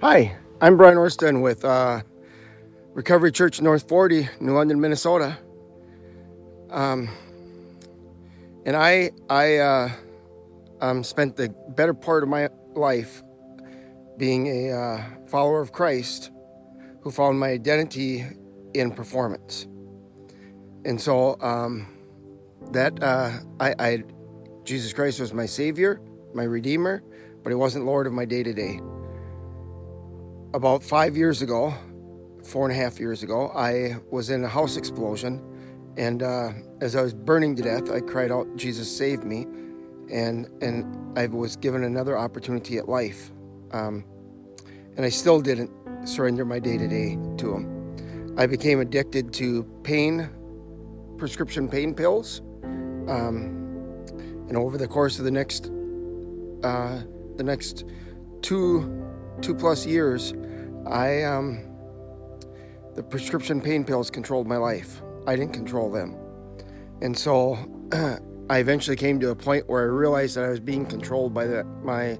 Hi, I'm Brian Orsten with uh, Recovery Church North 40, New London, Minnesota. Um, and I, I uh, um, spent the better part of my life being a uh, follower of Christ who found my identity in performance. And so um, that uh, I, I, Jesus Christ was my Savior, my Redeemer, but He wasn't Lord of my day to day about five years ago, four and a half years ago, I was in a house explosion. And uh, as I was burning to death, I cried out, Jesus, save me. And, and I was given another opportunity at life. Um, and I still didn't surrender my day to day to Him. I became addicted to pain, prescription pain pills. Um, and over the course of the next, uh, the next two two plus years, I um, the prescription pain pills controlled my life. I didn't control them, and so I eventually came to a point where I realized that I was being controlled by the, my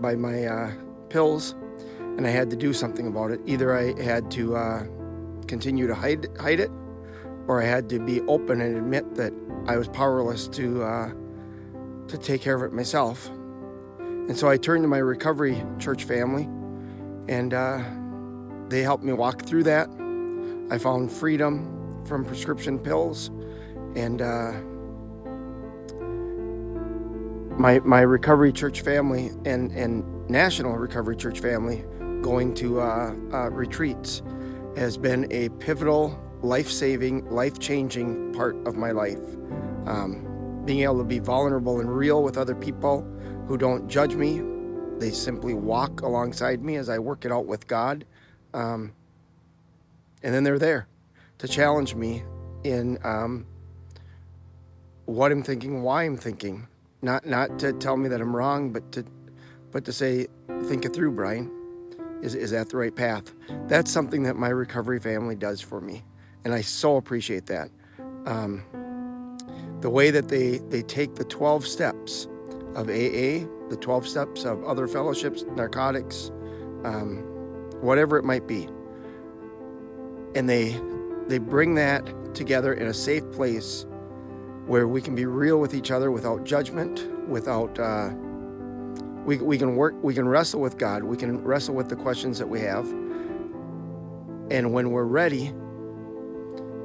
by my uh, pills, and I had to do something about it. Either I had to uh, continue to hide hide it, or I had to be open and admit that I was powerless to uh, to take care of it myself. And so I turned to my recovery church family, and uh, they helped me walk through that. I found freedom from prescription pills, and uh, my my recovery church family and and national recovery church family going to uh, uh retreats has been a pivotal, life-saving, life-changing part of my life. Um, being able to be vulnerable and real with other people who don't judge me. They simply walk alongside me as I work it out with God. Um, and then they're there to challenge me in um, what I'm thinking, why I'm thinking. Not not to tell me that I'm wrong, but to but to say, think it through, Brian. Is is that the right path? That's something that my recovery family does for me, and I so appreciate that. Um, the way that they they take the 12 steps of AA, the 12 steps of other fellowships, narcotics, um, whatever it might be. And they they bring that together in a safe place where we can be real with each other without judgment, without uh, we, we can work, we can wrestle with God, we can wrestle with the questions that we have. And when we're ready,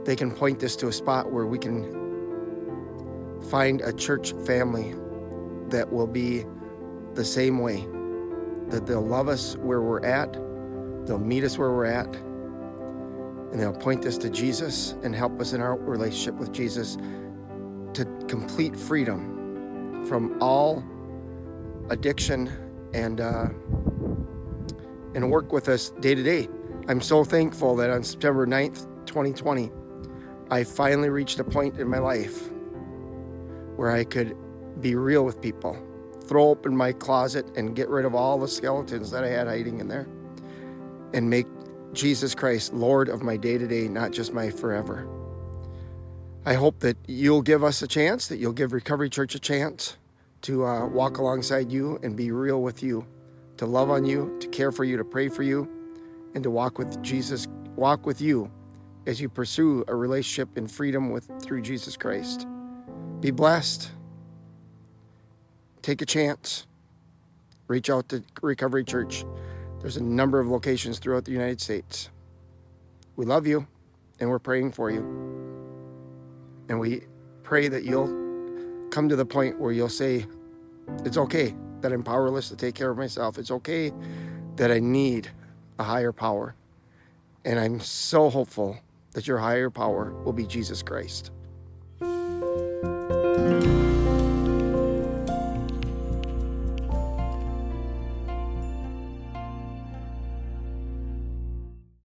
they can point us to a spot where we can find a church family that will be the same way. That they'll love us where we're at, they'll meet us where we're at, and they'll point us to Jesus and help us in our relationship with Jesus to complete freedom from all addiction and uh, and work with us day to day. I'm so thankful that on September 9th, 2020, I finally reached a point in my life where I could be real with people, throw open my closet and get rid of all the skeletons that I had hiding in there, and make Jesus Christ Lord of my day to day, not just my forever. I hope that you'll give us a chance, that you'll give Recovery Church a chance to uh, walk alongside you and be real with you, to love on you, to care for you, to pray for you, and to walk with Jesus, walk with you as you pursue a relationship in freedom with through Jesus Christ. Be blessed take a chance. Reach out to Recovery Church. There's a number of locations throughout the United States. We love you and we're praying for you. And we pray that you'll come to the point where you'll say, It's okay that I'm powerless to take care of myself. It's okay that I need a higher power. And I'm so hopeful that your higher power will be Jesus Christ.